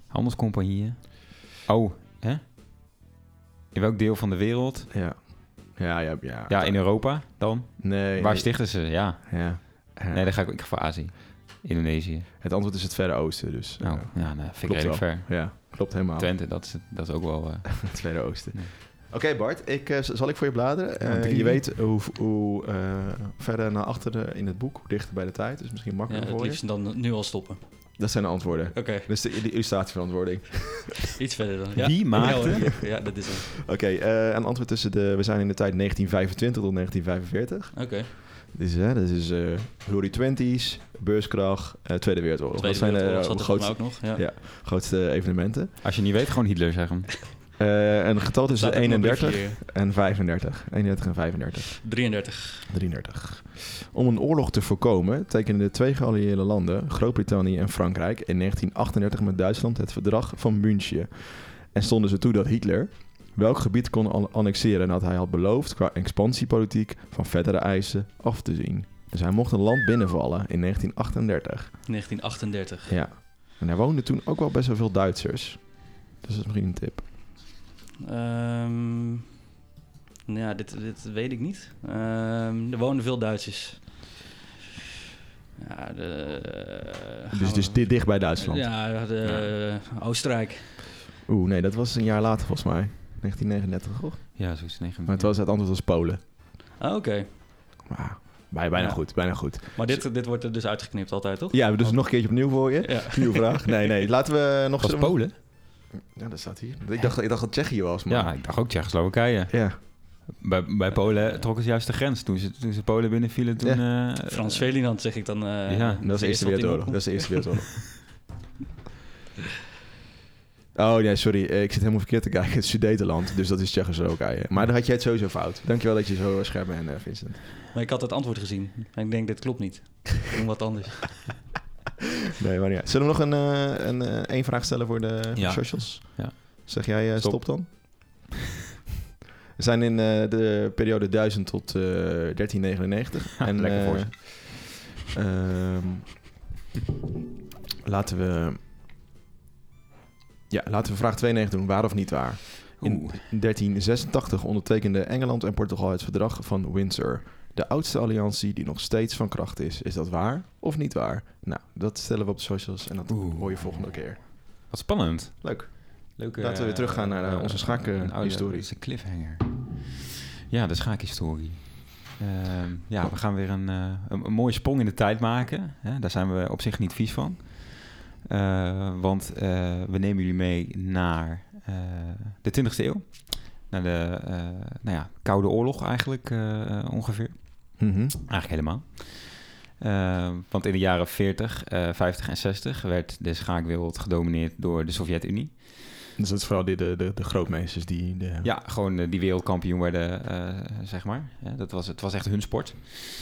Handelscompagnieën. Oh, hè? In welk deel van de wereld? Ja. Ja, ja, ja. Ja, in Europa dan? Nee. Waar nee. stichten ze? Ja. Ja. Ja. Nee, dan ga ik, ik ga voor Azië. Indonesië. Het antwoord is het Verre Oosten, dus. Nou, ja, nou, vind ik klopt redelijk ver. Ja, klopt helemaal. Twente, dat is, dat is ook wel... eh, Het Verre Oosten. Nee. Oké Bart, ik, eh, zal ik voor je bladeren? Ja, Eh, je weet hoe, hoe eh, verder naar achteren in het boek, hoe dichter bij de tijd. Dus misschien Ja, makkelijker het voor je. liefst dan nu al stoppen. Dat zijn de antwoorden. Oké, Dat is de, de illustratieverantwoording. iets verder dan. Ja. Wie maakte- Ja. Ja, dat is het. Oké, eh, een antwoord tussen de... We zijn in de tijd 1925 tot 1945. Oké, Dus, hè, dat is eh Glory Twenties, beurskracht, eh, Tweede Wereldoorlog. Tweede dat zijn Wereldoorlog de er grootste, ook nog. Ja. Ja. grootste evenementen. als je niet weet, gewoon Hitler zeggen. Eh, een getal tussen Staat ook nog 31 briefje hier. en 35. 31 en 35. 33. 33. Om een oorlog te voorkomen tekenden de twee geallieerde landen, Groot-Brittannië en Frankrijk, in 1938 met Duitsland het verdrag van München. En stonden ze toe dat Hitler welk gebied kon an- annexeren en dat hij had beloofd qua expansiepolitiek van verdere eisen af te zien. Dus hij mocht een land binnenvallen in 1938. 1938. Ja. En daar woonden toen ook wel best wel veel Duitsers. Dus dat is misschien een tip. Ehm, nou ja, dit, dit weet ik niet. Ehm, er wonen veel Duitsers. Ja, de... gaan Dus, dus dit dicht bij Duitsland. Ja, de, Oostenrijk. Oeh, nee, dat was een jaar later volgens mij. 1939, toch? Ja, zoiets. 9. Maar het, was, het antwoord was Polen. Ah, Oké. Bij- bijna Ja. goed, bijna goed. Maar dit, dit wordt er dus uitgeknipt altijd, toch? Ja, dus nog een keertje opnieuw voor je. Ja. Nieuwe vraag. Nee, nee, laten we nog... Was Polen? Ja, dat staat hier. Ik dacht, ik dacht dat Tsjechië was, maar... Ja, ik dacht ook Tsjechoslowakije. Ja. Bij, bij Polen trokken ze juist de grens. Toen ze, toen ze Polen binnenvielen, toen... eh, Frans Ferdinand zeg ik dan. eh, Ja, dat is de Eerste Wereldoorlog. Dat is de Eerste Wereldoorlog. Oh nee, sorry. eh, Ik zit helemaal verkeerd te kijken. Het is Sudetenland, dus dat is Tsjechoslowakije. Maar dan had jij het sowieso fout. Dankjewel dat je zo scherp bent, eh, Vincent. Maar ik had het antwoord gezien. En ik denk, dit klopt niet. Doen wat anders. Nee, maar niet uit. Zullen we nog een, eh, een, één vraag stellen voor de Ja. socials? Ja. Zeg jij eh, stop. Stop. dan? We zijn in eh, de periode 1000 tot eh 1399. en Lekker voor eh, ze. ehm, laten we... Ja, laten we vraag 92 doen. Waar of niet waar? In Oeh. 1386 ondertekende Engeland en Portugal het verdrag van Windsor. De oudste alliantie die nog steeds van kracht is. Is dat waar of niet waar? Nou, dat stellen we op de socials en dat Oeh. hoor je volgende keer. Wat spannend. Leuk. Laten we weer teruggaan naar, eh, onze schaakhistorie. Dat is een cliffhanger. Ja, de schaakhistorie. Ehm, ja, we gaan weer een, eh, een, een mooie sprong in de tijd maken. Hè? Daar zijn we op zich niet vies van. Eh, want eh, we nemen jullie mee naar eh, de 20e eeuw. Naar de nou ja, Koude Oorlog eigenlijk ongeveer. Mhm. Eigenlijk helemaal. Eh, want in de jaren 40, eh, 50 en 60 werd de schaakwereld gedomineerd door de Sovjet-Unie. Dus dat is vooral die, de, de, de grootmeesters die... De... Ja, gewoon eh, die wereldkampioen werden, eh, zeg maar. Dat was, het was echt hun sport.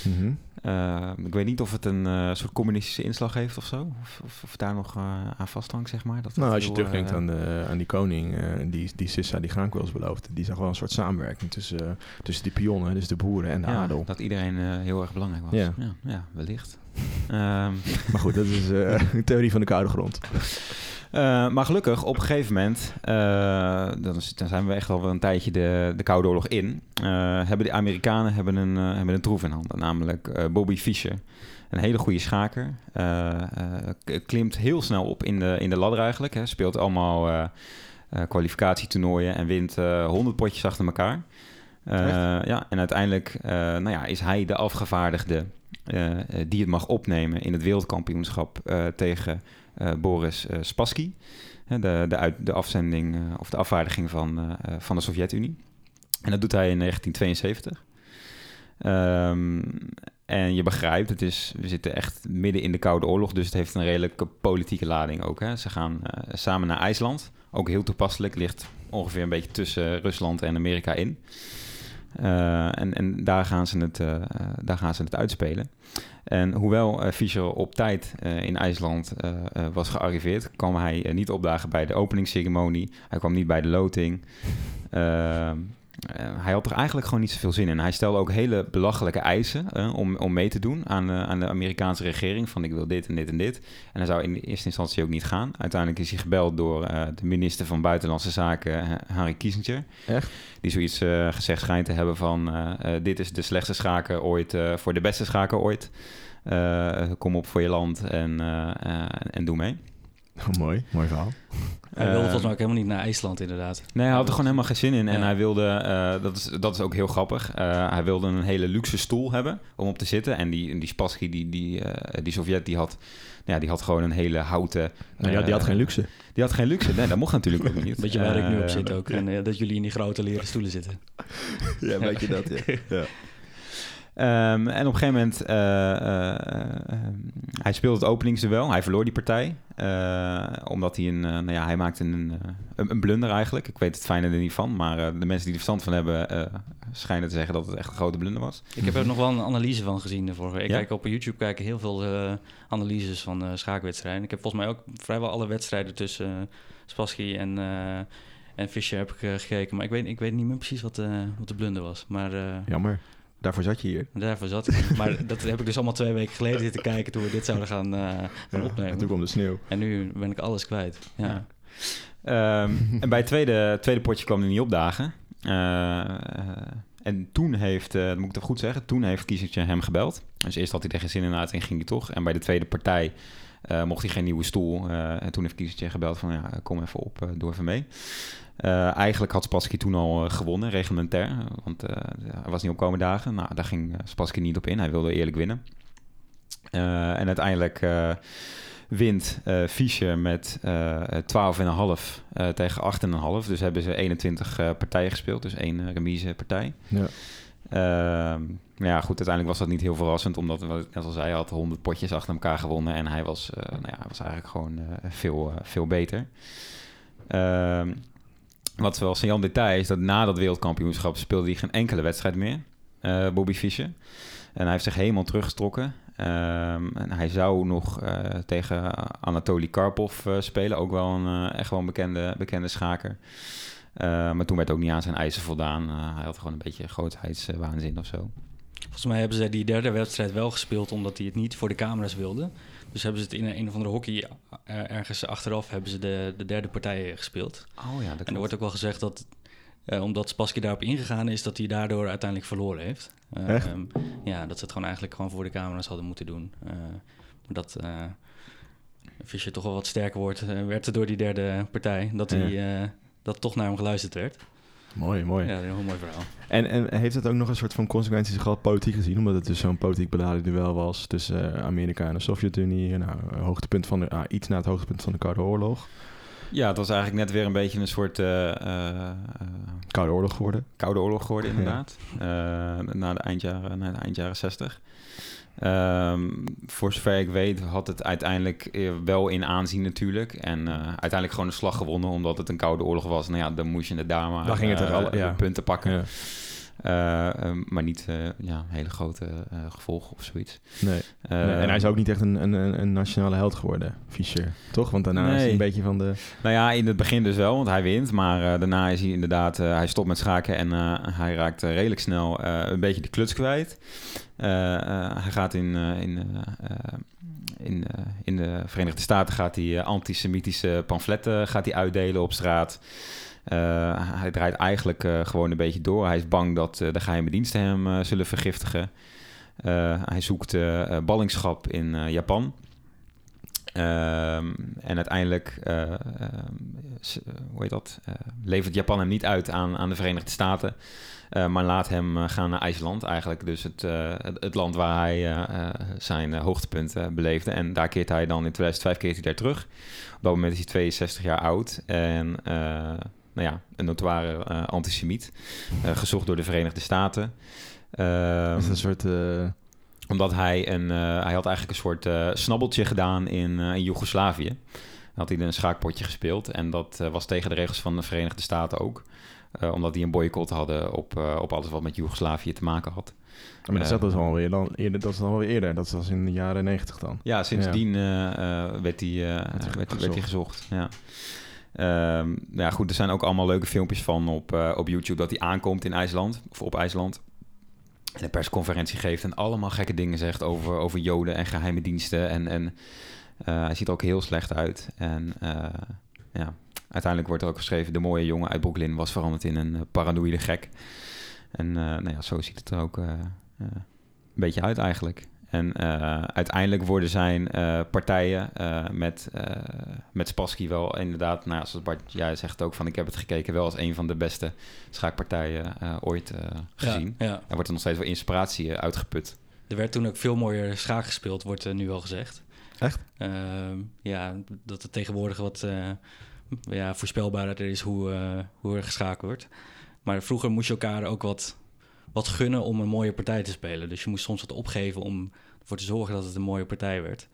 Mhm. Eh, ik weet niet of het een soort communistische inslag heeft of zo. Of, of, of daar nog aan vasthangt, zeg maar. Dat Nou, als je heel, terugdenkt aan, de, aan die koning, die, die Sissa die Graankweels beloofde, die zag wel een soort samenwerking tussen, tussen die pionnen, dus de boeren en de ja, adel. dat iedereen heel erg belangrijk was. Ja. Ja, ja, wellicht. Ehm, Maar goed, dat is een theorie van de koude grond. Eh, maar gelukkig, op een gegeven moment, eh, dan, dan zijn we echt al wel een tijdje de, de Koude Oorlog in, eh, hebben de Amerikanen hebben een, hebben een troef in handen, namelijk Bobby Fischer. Een hele goede schaker. klimt heel snel op in de, in de ladder eigenlijk. Hè. Speelt allemaal kwalificatietoernooien en wint eh 100 potjes achter elkaar. Ja, en uiteindelijk nou ja, is hij de afgevaardigde die het mag opnemen in het wereldkampioenschap tegen Boris eh, Spassky. De, de, uit, de afzending eh, of de afvaardiging van, eh, eh, van de Sovjet-Unie. En dat doet hij in 1972. Ehm, en je begrijpt, het is, we zitten echt midden in de Koude Oorlog, dus het heeft een redelijke politieke lading ook. Hè. Ze gaan eh, samen naar IJsland, ook heel toepasselijk, ligt ongeveer een beetje tussen Rusland en Amerika in. Eh, en en daar, gaan ze het, eh, eh, daar gaan ze het uitspelen. En hoewel Fischer op tijd in IJsland was gearriveerd, kwam hij niet opdagen bij de openingsceremonie. Hij kwam niet bij de loting. Eh, hij had er eigenlijk gewoon niet zoveel zin in. Hij stelde ook hele belachelijke eisen eh, om, om mee te doen aan, eh, aan de Amerikaanse regering. Van ik wil dit en dit en dit. En hij zou in de eerste instantie ook niet gaan. Uiteindelijk is hij gebeld door de minister van Buitenlandse Zaken, Henry Kissinger. Echt? Die zoiets gezegd schijnt te hebben van... dit is de slechtste schaker ooit voor de beste schaker ooit. Kom op voor je land en, en doe mee. Oh, mooi, mooi verhaal. Hij wilde Eh, volgens mij ook helemaal niet naar IJsland, inderdaad. Nee, hij had er gewoon helemaal geen zin in. En Ja. hij wilde, eh, dat, is, dat is ook heel grappig, eh, hij wilde een hele luxe stoel hebben om op te zitten. En die, die Spassky, die, die, eh, die Sovjet, die had, nou ja, die had gewoon een hele houten... Nou ja, die had geen luxe. Die had geen luxe. Nee, dat mocht natuurlijk ook niet. Weet je waar ik nu op zit ook? En, eh, dat jullie in die grote leren stoelen zitten. Ja, weet je dat, ja. ja. Ehm, en op een gegeven moment, eh, eh, eh, hij speelde het openingsduel. Hij verloor die partij. eh, omdat hij een, nou ja, hij maakte een, een, een blunder eigenlijk. Ik weet het fijne er niet van. Maar eh, de mensen die er verstand van hebben, eh, schijnen te zeggen dat het echt een grote blunder was. Ik heb er nog wel een analyse van gezien ervoor. Ik Ja? kijk op YouTube kijken heel veel eh, analyses van eh, schaakwedstrijden. Ik heb volgens mij ook vrijwel alle wedstrijden tussen uh, Spassky en, uh, en Fischer heb ik uh, gekeken. Maar ik weet, ik weet niet meer precies wat, uh, wat de blunder was. Maar, uh, Jammer. Daarvoor zat je hier. Daarvoor zat ik. maar dat heb ik dus allemaal twee weken geleden zitten kijken toen we dit zouden gaan, uh, gaan ja, opnemen. En toen kwam de sneeuw. En nu ben ik alles kwijt. Ja. ja. Um, en bij het tweede, tweede potje kwam hij niet opdagen. Uh, en toen heeft, uh, moet ik het goed zeggen, toen heeft Kiesetje hem gebeld. Dus eerst had hij geen zin in uit en ging hij toch. En bij de tweede partij uh, mocht hij geen nieuwe stoel. En toen heeft Kiesetje gebeld van, ja, kom even op, doe even mee. Uh, eigenlijk had Spassky toen al uh, gewonnen, reglementair. Want uh, hij was niet op komende dagen. Nou, daar ging Spassky niet op in. Hij wilde eerlijk winnen. En uiteindelijk wint Fischer met uh, 12,5 uh, tegen 8,5. Dus hebben ze 21 uh, partijen gespeeld. Dus één remise partij. Ja. Uh, ja, goed, uiteindelijk was dat niet heel verrassend. Omdat, net al zei, hij had 100 potjes achter elkaar gewonnen. En hij was, nou ja, hij was eigenlijk gewoon veel, veel beter. Ehm, wat wel Jan detail is dat na dat wereldkampioenschap speelde hij geen enkele wedstrijd meer, eh, Bobby Fischer. En hij heeft zich helemaal teruggetrokken. Ehm, en hij zou nog eh, tegen Anatoly Karpov eh, spelen, ook wel een, echt wel een bekende, bekende schaker. maar toen werd ook niet aan zijn eisen voldaan. hij had gewoon een beetje grootheidswaanzin of zo. Volgens mij hebben ze die derde wedstrijd wel gespeeld omdat hij het niet voor de camera's wilde. Dus hebben ze het in een of andere hockey ergens achteraf hebben ze de, de derde partij gespeeld. Oh ja, dat En er wordt ook wel gezegd dat uh, omdat Spassky daarop ingegaan is, dat hij daardoor uiteindelijk verloren heeft. Uh, Echt? Um, ja, dat ze het gewoon eigenlijk gewoon voor de camera's hadden moeten doen. Uh, dat Fischer toch wel wat sterker wordt, werd door die derde partij. Dat, hij, dat toch naar hem geluisterd werd. Mooi, mooi. Ja, een heel mooi verhaal. En, en heeft het ook nog een soort van consequenties gehad politiek gezien? Omdat het dus zo'n politiek beladen duel was tussen Amerika en de Sovjet-Unie. Nou, hoogtepunt van de, ah, iets na het hoogtepunt van de Koude Oorlog. Ja, het was eigenlijk net weer een beetje een soort... Uh, Koude oorlog geworden. Koude oorlog geworden, inderdaad. Ja. Uh, na, de eindjaren, na de eindjaren 60. Um, voor zover ik weet had het uiteindelijk wel in aanzien natuurlijk. En uiteindelijk gewoon een slag gewonnen omdat het een koude oorlog was. Nou ja, dan moest je het daar maar dan ging het er alle, ja. punten pakken. Ja. Uh, maar niet uh, ja, hele grote uh, gevolgen of zoiets. Nee. nee. En hij is ook niet echt een, een, een nationale held geworden, Fischer. Toch? Want daarna nee. is hij een beetje van de... Nou ja, in het begin dus wel, want hij wint. Maar daarna is hij inderdaad... hij stopt met schaken en hij raakt redelijk snel een beetje de kluts kwijt. hij gaat in... in in, in de Verenigde Staten gaat hij antisemitische pamfletten gaat hij uitdelen op straat. Uh, hij draait eigenlijk uh, gewoon een beetje door. Hij is bang dat uh, de geheime diensten hem zullen vergiftigen. hij zoekt ballingschap in Japan. Ehm, en uiteindelijk hoe heet dat? levert Japan hem niet uit aan, aan de Verenigde Staten. maar laat hem gaan naar IJsland, eigenlijk. Dus het, het, land waar hij zijn hoogtepunt beleefde. En daar keert hij dan in 2005 keert hij daar terug. Op dat moment is hij 62 jaar oud. En nou ja, een notoire uh, antisemiet. Uh, gezocht door de Verenigde Staten. Uh, dat is een soort... Uh... Omdat hij, een, hij had eigenlijk een soort snabbeltje gedaan in, in Joegoslavië. had hij een schaakpotje gespeeld. En dat was tegen de regels van de Verenigde Staten ook. omdat die een boycott hadden op, op alles wat met Joegoslavië te maken had. Maar dat is dus alweer dan eerder, dat is alweer eerder. Dat was in de jaren negentig dan. Ja, sindsdien ja. werd hij werd, werd gezocht. Ja. Um, ja, goed, er zijn ook allemaal leuke filmpjes van op, uh, op YouTube dat hij aankomt in IJsland, of op IJsland. En een persconferentie geeft en allemaal gekke dingen zegt over, over Joden en geheime diensten. En, en uh, hij ziet er ook heel slecht uit. En uh, ja, uiteindelijk wordt er ook geschreven: de mooie jongen uit Brooklyn was veranderd in een paranoïde gek. En nou ja, zo ziet het er ook een beetje uit eigenlijk. En uh, uiteindelijk worden zijn uh, partijen uh, met, met Spassky wel inderdaad, nou, zoals Bart jij zegt ook van ik heb het gekeken, wel als een van de beste schaakpartijen ooit gezien. Ja, ja. Er wordt er nog steeds wel inspiratie uitgeput. Er werd toen ook veel mooier schaak gespeeld, wordt nu al gezegd. Echt? Ehm, ja, dat het tegenwoordig wat ja, voorspelbaarder is hoe, hoe er geschaakt wordt. Maar vroeger moest je elkaar ook wat wat gunnen om een mooie partij te spelen. Dus je moest soms wat opgeven om ervoor te zorgen dat het een mooie partij werd.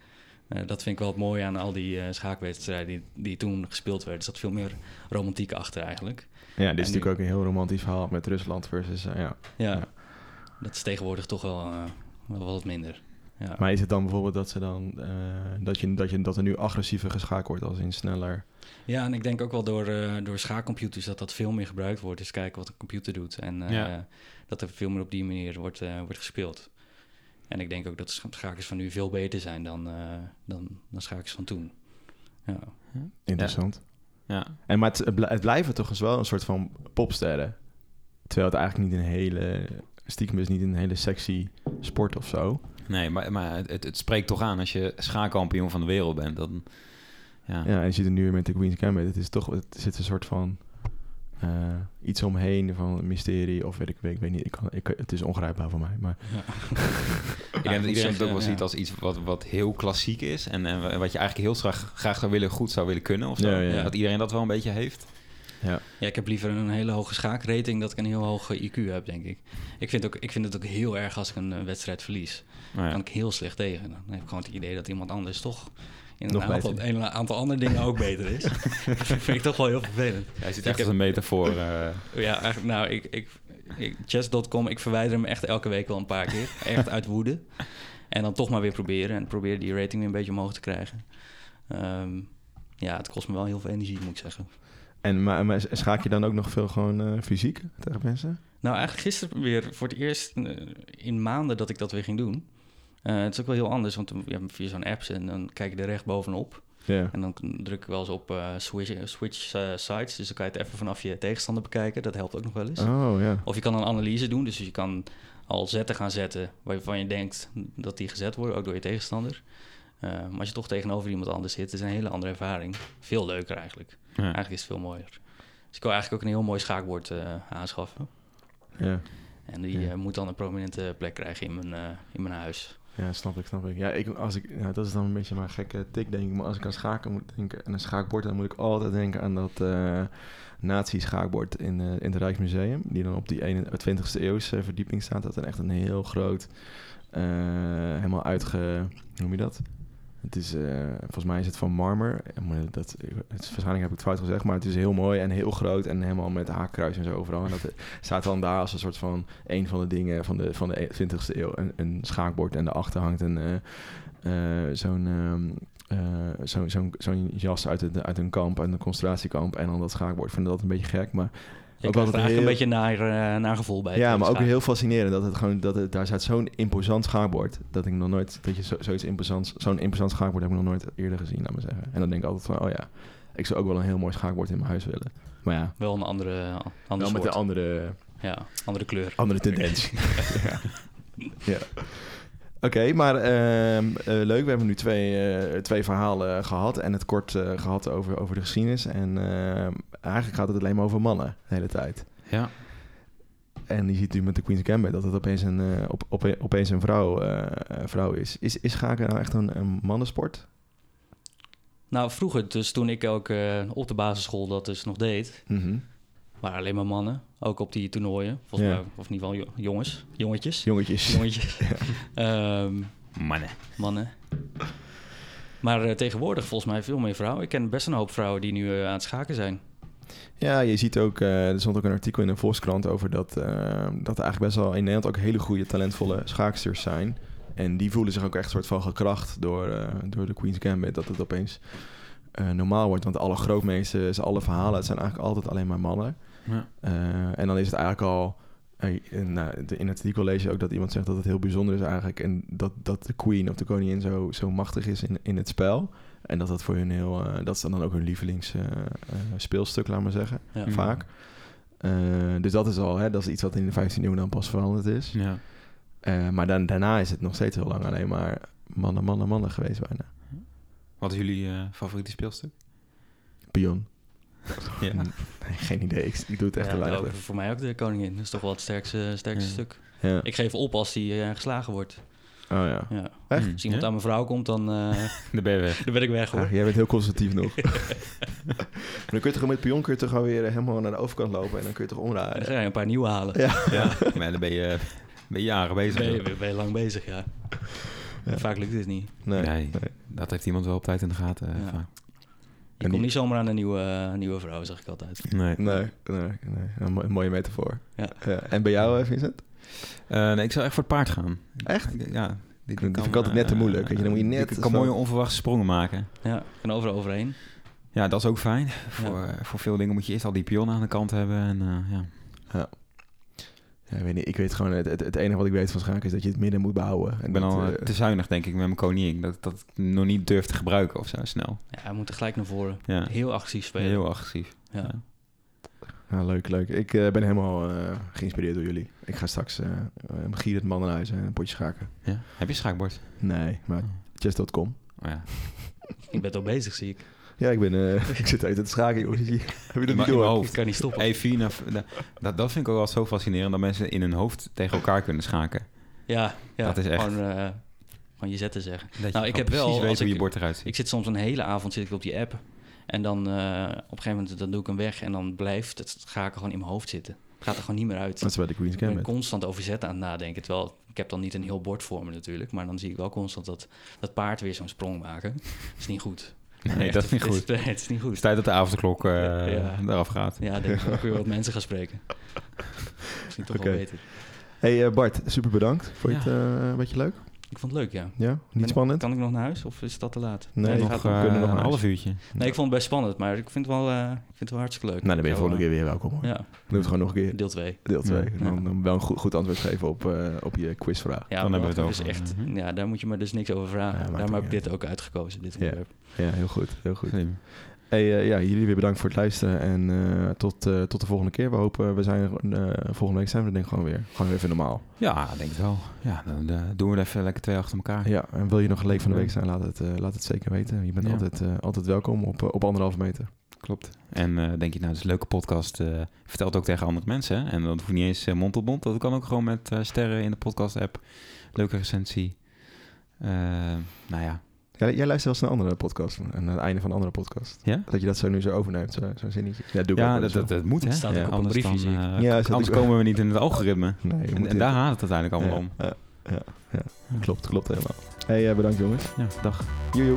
Uh, dat vind ik wel het mooie aan al die uh, schaakwedstrijden die, die toen gespeeld werden. Er zat veel meer romantiek achter eigenlijk. Ja, dit is natuurlijk ook een heel romantisch verhaal met Rusland versus... Uh, ja. ja. Ja, dat is tegenwoordig toch wel, wel wat minder. Ja. Maar is het dan bijvoorbeeld dat, ze dan, dat, je, dat, je, dat er nu agressiever geschaakt wordt als in sneller... Ja, en ik denk ook wel door, door schaakcomputers dat dat veel meer gebruikt wordt. Dus kijken wat een computer doet. En ja dat er veel meer op die manier wordt, uh, wordt gespeeld. En ik denk ook dat de schakers van nu veel beter zijn dan, uh, dan, dan schakers van toen. Ja. Interessant. Ja. En maar het, het blijven toch eens wel een soort van popsterren. Terwijl het eigenlijk niet een hele... Stiekem is niet een hele sexy sport of zo. Nee, maar, maar het, het spreekt toch aan als je schaakkampioen van de wereld bent. Dan, ja. ja, en je ziet het nu met de Queen's Gambit. Het is toch... Het zit een soort van uh, iets omheen van mysterie of weet ik, weet, ik weet niet. Ik kan, ik, het is ongrijpbaar voor mij. Maar ja. ik denk dat iedereen het ook wel ziet als iets wat, wat heel klassiek is en, en wat je eigenlijk heel graag, graag zou willen, goed zou willen kunnen. Of zo. Ja, dat iedereen dat wel een beetje heeft. Ja. ja, ik heb liever een hele hoge schaakrating dat ik een heel hoge IQ heb, denk ik. Ik vind, ook, ik vind het ook heel erg als ik een wedstrijd verlies. Dan kan ik heel slecht tegen. Dan heb ik gewoon het idee dat iemand anders toch in een Nog aantal, beter. een aantal andere dingen ook beter is. dat vind ik toch wel heel vervelend. Hij zit Ik echt heb- als een metafoor. eh Ja, eigenlijk, nou, ik, ik, ik, chess.com, ik verwijder hem echt elke week wel een paar keer. echt uit woede. En dan toch maar weer proberen. En proberen die rating weer een beetje omhoog te krijgen. Ehm, ja, het kost me wel heel veel energie, moet ik zeggen. En maar, maar schaak je dan ook nog veel gewoon eh, fysiek tegen mensen? Nou, eigenlijk gisteren weer voor het eerst eh, in maanden dat ik dat weer ging doen. Eh, het is ook wel heel anders, want je hebt via zo'n apps en dan kijk je er recht bovenop. Ja. En dan druk ik wel eens op eh, switch, switch eh, sites. Dus dan kan je het even vanaf je tegenstander bekijken. Dat helpt ook nog wel eens. Oh ja. Of je kan een analyse doen. Dus je kan al zetten gaan zetten waarvan je denkt dat die gezet worden, ook door je tegenstander. Eh, maar als je toch tegenover iemand anders zit, is een hele andere ervaring. Veel leuker eigenlijk. ja. Eigenlijk is het veel mooier. Dus ik wil eigenlijk ook een heel mooi schaakbord eh, aanschaffen. Ja. En die Ja. eh, moet dan een prominente plek krijgen in mijn, eh, in mijn huis. Ja, snap ik, snap ik. Ja, ik, als ik, dat is dan een beetje mijn gekke tik, denk ik. Maar als ik aan schaken moet denken en een schaakbord, dan moet ik altijd denken aan dat eh nazi-schaakbord in, eh, in het Rijksmuseum. Die dan op die 21ste eeuwse verdieping staat. Dat is echt een heel groot, eh, helemaal uitge... Hoe noem je dat? Het is, eh, volgens mij is het van marmer. Eh, Dat, het is, waarschijnlijk heb ik het fout gezegd, maar het is heel mooi en heel groot en helemaal met haakkruis en zo overal. En dat eh, staat dan daar als een soort van een van de dingen van de, van de 20ste eeuw. Een, een schaakbord en daarachter hangt een, eh, eh, zo'n eh, zo'n zo'n jas uit, uit een kamp, uit een concentratiekamp. En dan dat schaakbord. Ik vind dat een beetje gek, maar Je Ook er altijd heel- een beetje naar, eh, naar gevoel bij. ja, maar ook heel fascinerend dat het gewoon dat het, daar staat zo'n imposant schaakbord dat ik nog nooit dat je zo, zoiets imposants zo'n imposant schaakbord heb ik nog nooit eerder gezien, laat maar zeggen. En dan denk ik altijd van, oh ja, ik zou ook wel een heel mooi schaakbord in mijn huis willen. Maar ja, Wel een andere, andere wel met een andere Ja, andere kleur. andere tendens. ja. ja. Oké, maar ehm, eh, leuk. We hebben nu twee, eh, twee verhalen gehad en het kort eh, gehad over, over de geschiedenis. En ehm, eigenlijk gaat het alleen maar over mannen de hele tijd. ja. En je ziet nu met de Queen's Gambit dat het opeens een, op, op, opeens een vrouw, vrouw is. is. Is schaken nou echt een, een mannensport? Nou, vroeger, dus toen ik ook op de basisschool dat dus nog deed, Mhm. Waren alleen maar mannen. Ook op die toernooien. Volgens Ja. mij, of in ieder geval jo- jongens. Jongetjes. Jongetjes. Jongetjes. Ehm, Mannen. mannen. Maar eh, tegenwoordig volgens mij veel meer vrouwen. Ik ken best een hoop vrouwen die nu eh, aan het schaken zijn. Ja, je ziet ook, eh, er stond ook een artikel in de Volkskrant over dat, dat er eigenlijk best wel in Nederland ook hele goede, talentvolle schaaksters zijn. En die voelen zich ook echt soort van gekracht door, eh, door de Queen's Gambit. Dat het opeens eh, normaal wordt. Want alle grootmeesters, alle verhalen, het zijn eigenlijk altijd alleen maar mannen. Ja. Eh, en dan is het eigenlijk al... eh, in, nou, de- in het artikel lees je ook dat iemand zegt dat het heel bijzonder is eigenlijk. En dat, dat de queen of de koningin zo, zo machtig is in, in het spel. En dat dat voor hun heel... eh, dat is dan ook hun lievelings eh, eh, speelstuk, laat maar zeggen. Ja. Mm. Vaak. Eh, dus dat is al, hè, dat is iets wat in de 15e eeuw dan pas veranderd is. Ja. Eh, maar dan, daarna is het nog steeds heel lang alleen maar mannen, mannen, mannen geweest bijna. Wat is jullie eh, favoriete speelstuk? Pion. Ja. Nee, geen idee. Ik, ik doe het echt Ja, te ook, weinig. voor mij ook de koningin. Dat is toch wel het sterkste, sterkste Ja. stuk. Ja. Ik geef op als die eh, geslagen wordt. Oh ja. Ja. Echt? Als iemand Ja? aan mijn vrouw komt, dan, eh, Dan ben je weg. dan ben ik weg hoor. Ah, jij bent heel conservatief nog. maar dan kun je toch met pion kun je toch gewoon weer helemaal naar de overkant lopen en dan kun je toch Dan omdraaien. ga je een paar nieuwe halen. Ja. Ja. Maar dan ben je, ben je jaren bezig. Ben je, ben je lang bezig, ja. Ja. Vaak lukt het niet. Nee. Nee. nee. Dat heeft iemand wel op tijd in de gaten. eh, Ja. vaak. Je komt niet zomaar aan een nieuwe, eh, nieuwe vrouw, zeg ik altijd. Nee. Nee, nee, nee. Een, mo- een mooie metafoor. Ja. En bij jou, eh, Vincent? Eh, nee, ik zou echt voor het paard gaan. Echt? Ja. Die, vind ik altijd net te moeilijk, weet je. Dan moet je net Die zo- kan mooie onverwachte sprongen maken. Ja, kan overal overheen. Ja, dat is ook fijn. Voor, voor veel dingen moet je eerst al die pion aan de kant hebben. En, eh, ja. Ja, ik weet niet. Ik weet gewoon, het, het, het enige wat ik weet van schaken is dat je het midden moet behouden. En Ik ben dat, al eh, te zuinig, denk ik, met mijn koningin. Dat, dat ik nog niet durf te gebruiken of zo snel. Ja, hij moet er gelijk naar voren. Ja. Heel agressief spelen. Heel agressief. ja. ja. Ja, leuk, leuk. Ik eh, ben helemaal eh, geïnspireerd door jullie. Ik ga straks uh, Gier het man naar huis en een potje schaken. Ja. Heb je schaakbord? Nee, maar chess.com. Oh, ja. Ik ben toch bezig, zie ik. Ja, ik ben... eh, ik zit even te schaken, jongens. Heb je dat In niet door? hoofd. Ik kan niet stoppen. Hey, Fina, dat, dat, dat vind ik ook wel zo fascinerend, dat mensen in hun hoofd tegen elkaar kunnen schaken. Ja, ja Dat is echt- Gewoon, eh, gewoon je zetten zeggen. Dat Nou, je ik heb wel, weet als hoe ik- je bord eruit ziet. Ik zit soms een hele avond zit ik op die app. En dan eh, op een gegeven moment dan doe ik hem weg. En dan blijft het schaken gewoon in mijn hoofd zitten. gaat er gewoon niet meer uit. Dat is bij de Queen's Ik ben Gambit. constant over zetten aan het nadenken. Terwijl ik heb dan niet een heel bord voor me natuurlijk. Maar dan zie ik wel constant dat, dat paard weer zo'n sprong maken. Dat is niet goed. Nee, dat is niet het goed. het is niet Het goed. is tijd dat de avondklok eh, Ja. eraf gaat. Ja, ik denk ik ook weer wat mensen gaan spreken. Misschien toch wel beter. Hey eh, Bart, super bedankt. Vond je Ja. het eh, een beetje leuk? Ik vond het leuk, ja. Ja? Niet Ben- spannend? Kan ik nog naar huis of is dat te laat? Nee, nog, gaat Nog, nog. eh, kunnen nog een half uurtje. Nee, ik vond het best spannend, maar ik vind het wel, eh, ik vind het wel hartstikke leuk. Nou, dan ben je volgende keer weer welkom hoor. eh, Ja, Doe het gewoon nog een keer. deel 2. Deel 2. Ja. Dan, dan wel een goed, goed antwoord geven op, eh, op je quizvraag. Ja, Dan hebben we het over. is echt, Mhm. ja, daar moet je me dus niks over vragen. Daarom heb ik dit ook uitgekozen, dit Ja. onderwerp. Ja, heel goed. Heel goed. Slim. Hey, eh, ja, jullie weer bedankt voor het luisteren. En eh, tot, eh, tot de volgende keer. We hopen, we zijn volgende week zijn we denk ik gewoon weer. Gewoon weer even normaal. Ja, denk het wel. Ja, dan doen we er even lekker twee achter elkaar. Ja, en wil je nog een leek van de week zijn, laat het, laat het zeker weten. Je bent Ja. altijd, altijd welkom op, op anderhalve meter. Klopt. En denk je, nou, dat is een leuke podcast. vertel het ook tegen andere mensen. Hè? En dat hoeft niet eens mond tot mond. Dat kan ook gewoon met sterren in de podcast-app. Leuke recensie. Nou ja. Jij, jij luistert wel eens naar andere podcast en aan het einde van een andere podcast. Ja? Dat je dat zo nu zo overneemt, zo- zo'n zinnetje. Ja, doe ik Ja, dat, dat, moet, hè? Het staat ook op een anders briefje, dan, zie ik. eh, Ja, anders komen we niet in het algoritme. Nee, En, daar gaat het uiteindelijk allemaal ja, om. ja, ja, ja. Klopt, klopt helemaal. Hey, eh, bedankt jongens. Ja, dag. Joe, joe.